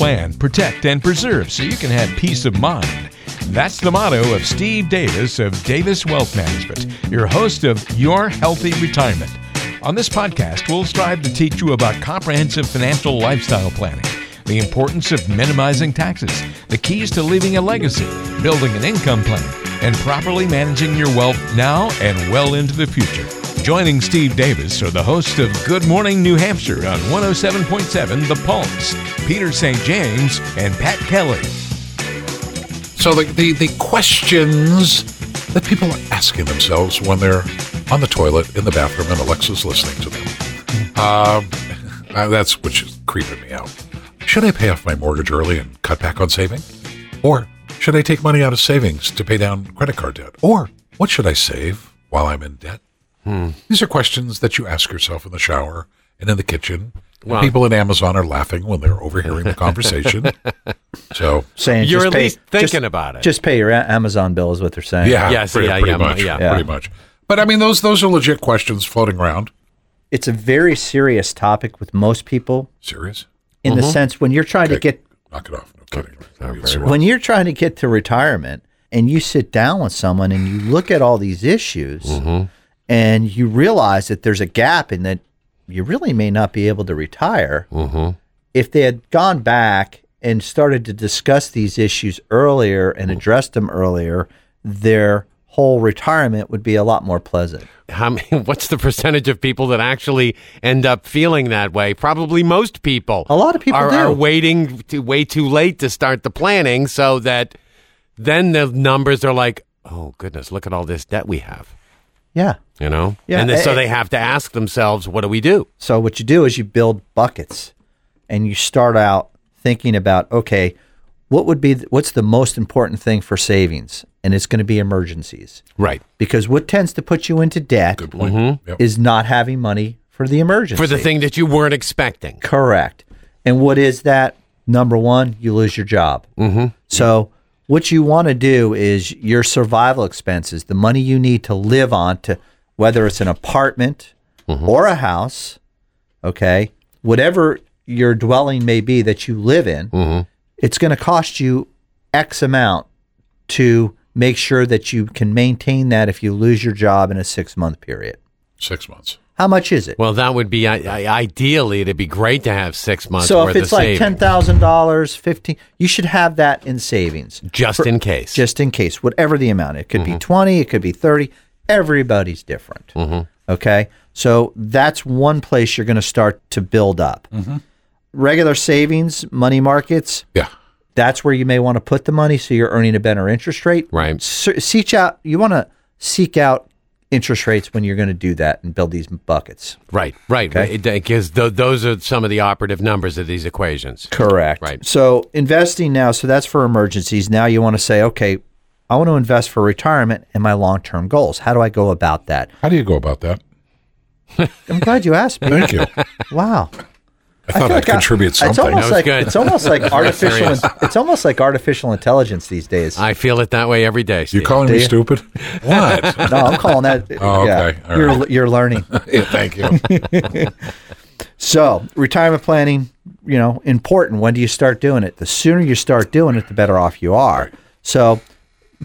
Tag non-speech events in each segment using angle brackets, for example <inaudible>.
plan, protect, and preserve so you can have peace of mind. That's the motto of Steve Davis of Davis Wealth Management, your host of Your Healthy Retirement. On this podcast, we'll strive to teach you about comprehensive financial lifestyle planning, the importance of minimizing taxes, the keys to leaving a legacy, building an income plan, and properly managing your wealth now and well into the future. Joining Steve Davis are the hosts of Good Morning New Hampshire on 107.7 The Pulse, Peter St. James, and Pat Kelly. So the, the, the questions that people are asking themselves when they're on the toilet, in the bathroom, and Alexa's listening to them. Um, <laughs> that's which is creeping me out. Should I pay off my mortgage early and cut back on saving? Or should I take money out of savings to pay down credit card debt? Or what should I save while I'm in debt? These are questions that you ask yourself in the shower and in the kitchen. And Well- people at Amazon are laughing when they're overhearing the conversation. <laughs> so, saying You're at pay- least thinking just- about it. Just pay your Amazon bill is what they're saying. yeah, Yes, pretty, yeah, pretty yeah, much, yeah. pretty much. But I mean, those those are legit questions floating around. It's a very serious topic with most people Serious? in the sense when you're trying to get Knock it off. No kidding. Maybe when you're trying to get to retirement and you sit down with someone and you look at all these issues Mm-hmm. And you realize that there's a gap in that you really may not be able to retire. Mm-hmm. If they had gone back and started to discuss these issues earlier and addressed them earlier, their whole retirement would be a lot more pleasant. How many, <laughs> what's the percentage of people that actually end up feeling that way? Probably most people. A lot of people are, are waiting to way too late to start the planning, so that then the numbers are like, oh goodness, look at all this debt we have. Yeah. You know, Yeah, and then, so eh, they have to ask themselves, what do we do? So what you do is you build buckets, and you start out thinking about okay, what would be what's the most important thing for savings, and it's going to be emergencies Right because what tends to put you into debt Good point. Yep. is not having money for the emergency for the thing that you weren't expecting. Correct. And what is that? Number one, you lose your job. Mm-hmm. So what you want to do is your survival expenses, the money you need to live on to whether it's an apartment mm-hmm. or a house, okay, whatever your dwelling may be that you live in, mm-hmm. it's going to cost you X amount to make sure that you can maintain that if you lose your job in a six month period. Six months. How much is it? Well, that would be I, I, ideally. It'd be great to have six months so worth if it's of like savings, ten thousand dollars, fifteen, you should have that in savings just in case. just in case, whatever the amount. It could be mm-hmm. twenty, it could be thirty. Everybody's different. Mm-hmm. Okay, so that's one place you're going to start to build up. Mm-hmm. Regular savings, money markets. Yeah. That's where you may want to put the money, so you're earning a better interest rate. Right. S- seek out. You want to seek out interest rates when you're going to do that and build these buckets. Right, right. Okay. Because th- those are some of the operative numbers of these equations. Correct. Right. So investing now, so that's for emergencies. Now you want to say, okay, I want to invest for retirement and my long term goals. How do I go about that? How do you go about that? I'm glad you asked me. Thank you. Wow. I thought feel I'd like I- contribute It's something. almost like good. it's almost like <laughs> artificial. serious. it's almost like artificial intelligence these days. I feel it that way every day. you Steve. calling Do me you? stupid? <laughs> What? no, I'm calling that. Oh, yeah, okay. All you're right. you're learning. <laughs> yeah, thank you. So retirement planning, you know, important. When do you start doing it? The sooner you start doing it, the better off you are. So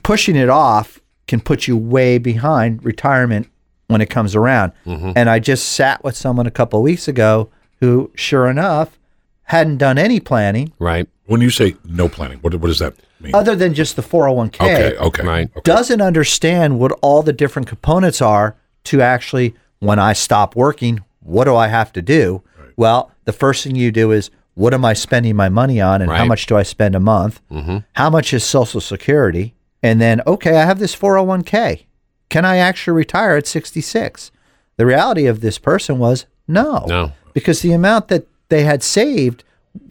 pushing it off can put you way behind retirement when it comes around. Mm-hmm. And I just sat with someone a couple of weeks ago who, sure enough, hadn't done any planning Right, When you say no planning, what, what does that mean? other than just the 401k. okay, okay. Right. Okay. Doesn't understand what all the different components are to actually, when I stop working, what do I have to do? Well, the first thing you do is what am I spending my money on and how much do I spend a month? Mm-hmm. How much is Social Security? And then, okay, I have this 401k. Can I actually retire at 66? The reality of this person was no. No. Because the amount that they had saved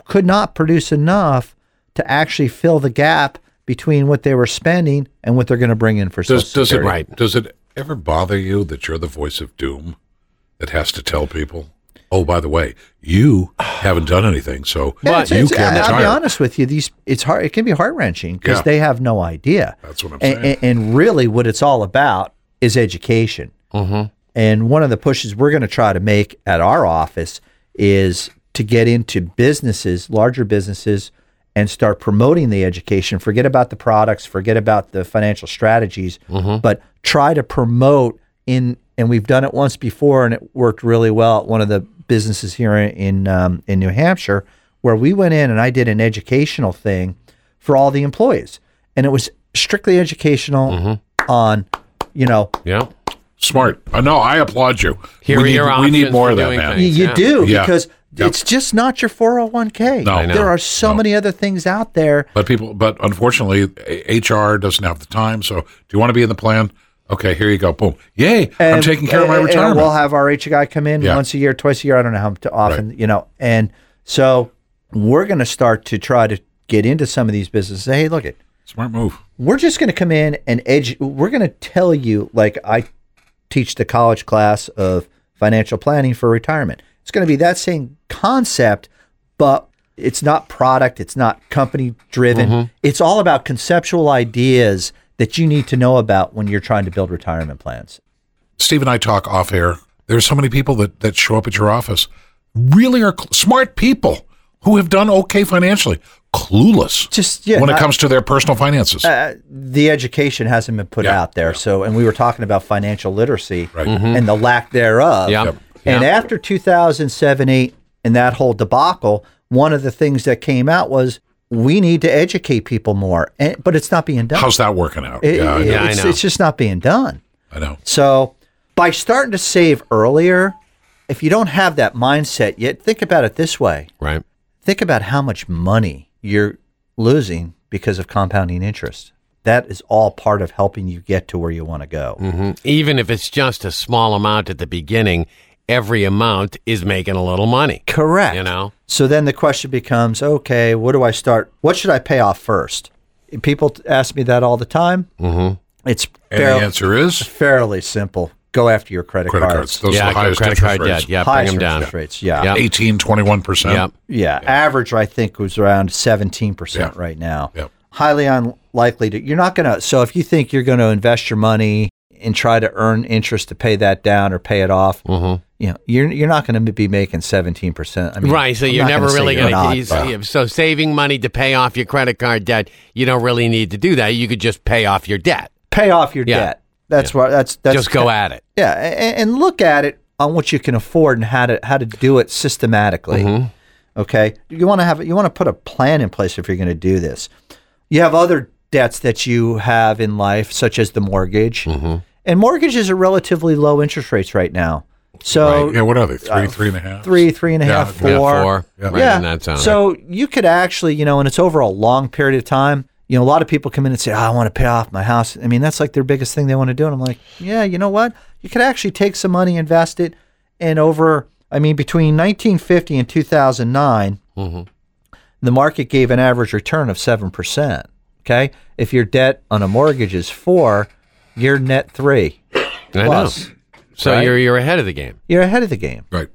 could not produce enough to actually fill the gap between what they were spending and what they're going to bring in for Does, Social does it Security. Right. Does it ever bother you that you're the voice of doom that has to tell people, oh, by the way, you haven't done anything, so Yeah, But it's- you it's- can't I'll be honest with you. These it's hard. It can be heart wrenching because Yeah. they have no idea. That's what I'm and, saying. And, and really, what it's all about is education. Mm-hmm. And one of the pushes we're going to try to make at our office is to get into businesses, larger businesses, and start promoting the education. Forget about the products, forget about the financial strategies, but try to promote in. And we've done it once before, and it worked really well at one of the businesses here in in, um, in New Hampshire, where we went in and I did an educational thing for all the employees, and it was strictly educational on, you know, Yeah. Smart. Uh, no, I applaud you. Here we need, we need more for of that, man. things. You, you Yeah. do Yeah. because Yep. it's just not your 401k. No. There are so No. many other things out there. But people, but unfortunately, HR doesn't have the time. So, do you want to be in the plan? Okay, here you go. Boom. Yay! I'm taking care of my and- and retirement. we'll have our HR guy come in Yeah. once a year, twice a year. I don't know how t- often, you know. And so we're going to start to try to get into some of these businesses. Say, hey, look it, Smart move. we're just going to come in and edge. We're going to tell you, like I teach the college class of financial planning for retirement. It's going to be that same concept, but it's not product. It's not company driven. Mm-hmm. It's all about conceptual ideas that you need to know about when you're trying to build retirement plans. Steve and I talk off air. There's so many people that, that show up at your office, really are cl- smart people who have done okay financially, clueless Just yeah, when it not- comes to their personal finances. uh, the education hasn't been put Yeah, out there. So, and we were talking about financial literacy Right. and the lack thereof. Yep. Yep. And Yep. after 2007, 8, and that whole debacle, one of the things that came out was we need to educate people more. And, but it's not being done. How's that working out? It- yeah, it- know. Yeah, I it's, know. it's just not being done. I know. So, by starting to save earlier, if you don't have that mindset yet, think about it this way Right. Think about how much money you're losing because of compounding interest. That is all part of helping you get to where you want to go. Mm-hmm. Even if it's just a small amount at the beginning, every amount is making a little money. Correct. You know? So then the question becomes, okay, what do I start? What should I pay off first? People ask me that all the time. Mm-hmm. It's And fair- the answer is fairly simple. Go after your credit, credit cards. cards. Those yeah, are the highest credit interest card rates. debt. Yeah, bring them down. interest rates. Yeah. Yep. 18, 21%. Yep. Yeah. Average, I think, was around 17% Yeah. right now. Yep. Highly unlikely to, you're not going to, so if you think you're going to invest your money and try to earn interest to pay that down or pay it off, Mm-hmm. you know, you're, you're not going to be making 17%. I mean, Right, so I'm you're never gonna really going not, to. So saving money to pay off your credit card debt, you don't really need to do that. You could just pay off your debt. pay off your Yeah. debt. That's what, that's, that's, just go at it. Yeah, and, and look at it on what you can afford and how to how to do it systematically. Mm-hmm. Okay, you want to have you want to put a plan in place if you're going to do this. You have other debts that you have in life, such as the mortgage, Mm-hmm. and mortgages are relatively low interest rates right now. So Right. Yeah, what are they? Three, three and a half? uh, three, three and a half, Yeah, four. Yeah, four. Yeah. Right yeah. in that zone. So you could actually, you know, and it's over a long period of time. You know, a lot of people come in and say, oh, "I want to pay off my house." I mean, that's like their biggest thing they want to do. And I'm like, "Yeah, you know what? You could actually take some money, invest it, and over. I mean, between 1950 and 2009, Mm-hmm. the market gave an average return of seven percent. Okay, if your debt on a mortgage is four, you're net three I know. plus. So right? you're you're ahead of the game. You're ahead of the game. Right.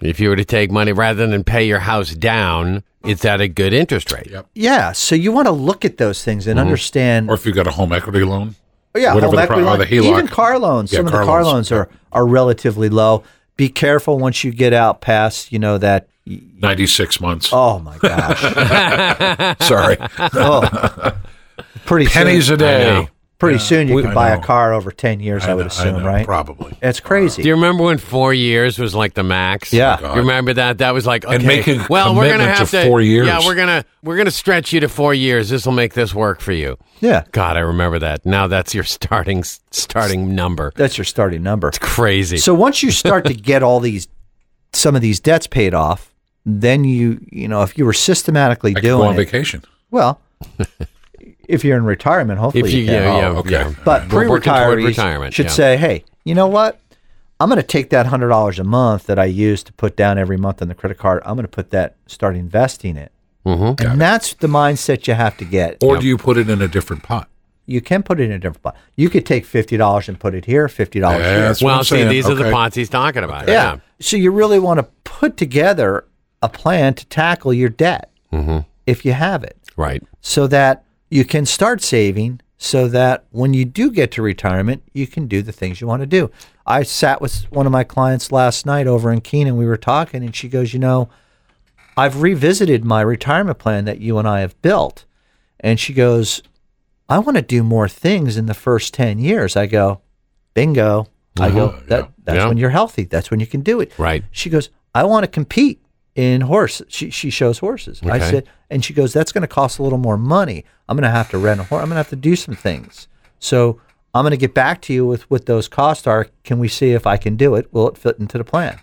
If you were to take money rather than pay your house down, it's at a good interest rate. Yep. Yeah, so you want to look at those things and mm-hmm. understand Or if you've got a home equity loan. Oh, yeah, Whatever home the pro- equity or loan. the HELOC. even car loans. Yeah, Some of car the car loans, loans are are relatively low. Be careful once you get out past you know that. 96 months. Oh my gosh! <laughs> Sorry. oh, pretty Pennies soon, a day. Know. pretty soon you We- can I buy a car over ten years. I, would know, assume, know, right? Probably. It's crazy. Do you remember when four years was like the max? Yeah. Oh, God. You remember that? That was like okay. And making a well, we're gonna have to to four years. Yeah, we're gonna we're gonna stretch you to four years. This will make this work for you. yeah, God, I remember that. Now that's your starting starting number. that's your starting number. It's crazy. So once you start to <laughs> get all these, some of these debts paid off, then you you know if you were systematically I could doing go on it, vacation. well, if you're in retirement, hopefully if you, you can. yeah, yeah, Oh, okay. yeah. But We're pre-retirees retirement, should yeah. say, "Hey, you know what? I'm going to take that hundred dollars a month that I use to put down every month on the credit card. I'm going to put that, start investing it, Mm-hmm. and that's the mindset you have to get. Or do you put it in a different pot? You can put it in a different pot. You could take fifty dollars and put it here, fifty dollars Yeah, here. Well, see, saying. these are the pots he's talking about. Yeah. So you really want to put together a plan to tackle your debt Mm-hmm. if you have it. Right. so that you can start saving so that when you do get to retirement, you can do the things you want to do. I sat with one of my clients last night over in Keene and We were talking, and she goes, You know, I've revisited my retirement plan that you and I have built. And she goes, I want to do more things in the first 10 years. I go, bingo. I go, Uh-huh, that, yeah. that's Yeah. when you're healthy. That's when you can do it. Right. She goes, I want to compete in horse. She, she shows horses. I said, and she goes, that's going to cost a little more money. I'm going to have to rent a horse. I'm going to have to do some things. So I'm going to get back to you with what those costs are. Can we see if I can do it? Will it fit into the plan?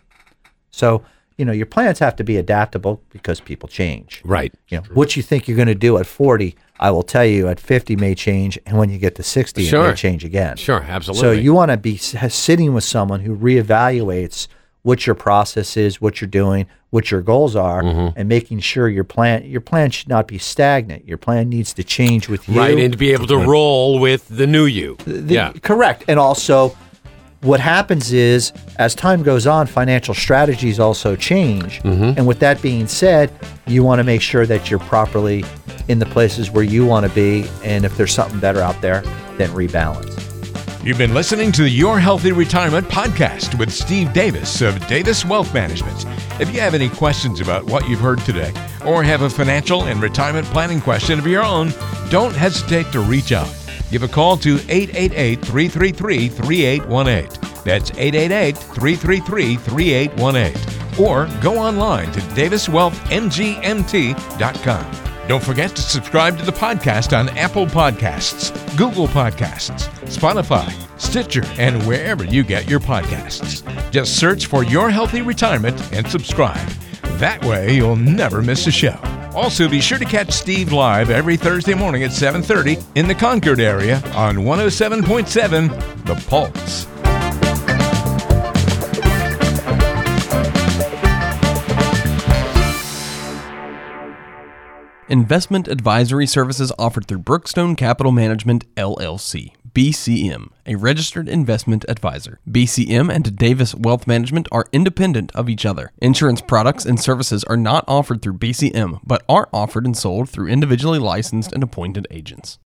So, you know, your plans have to be adaptable because people change. Right. You know, what you think you're going to do at 40, I will tell you at 50 may change, and when you get to 60, it Sure. may change again. Sure, absolutely. So you want to be sitting with someone who reevaluates what your process is, what you're doing, what your goals are, Mm-hmm. and making sure your plan your plan should not be stagnant. Your plan needs to change with you. Right, and to be able to roll with the new you. The- yeah. Correct. And also, what happens is, as time goes on, financial strategies also change. Mm-hmm. And with that being said, you want to make sure that you're properly in the places where you want to be. And if there's something better out there, then rebalance. You've been listening to the Your Healthy Retirement podcast with Steve Davis of Davis Wealth Management. If you have any questions about what you've heard today or have a financial and retirement planning question of your own, don't hesitate to reach out. Give a call to 888 333 3818. That's 888 333 3818. Or go online to daviswealthmgmt.com. Don't forget to subscribe to the podcast on Apple Podcasts, Google Podcasts, Spotify, Stitcher, and wherever you get your podcasts. Just search for Your Healthy Retirement and subscribe. That way, you'll never miss a show. Also, be sure to catch Steve live every Thursday morning at 7:30 in the Concord area on 107.7 The Pulse. Investment advisory services offered through Brookstone Capital Management LLC, BCM, a registered investment advisor. BCM and Davis Wealth Management are independent of each other. Insurance products and services are not offered through BCM, but are offered and sold through individually licensed and appointed agents.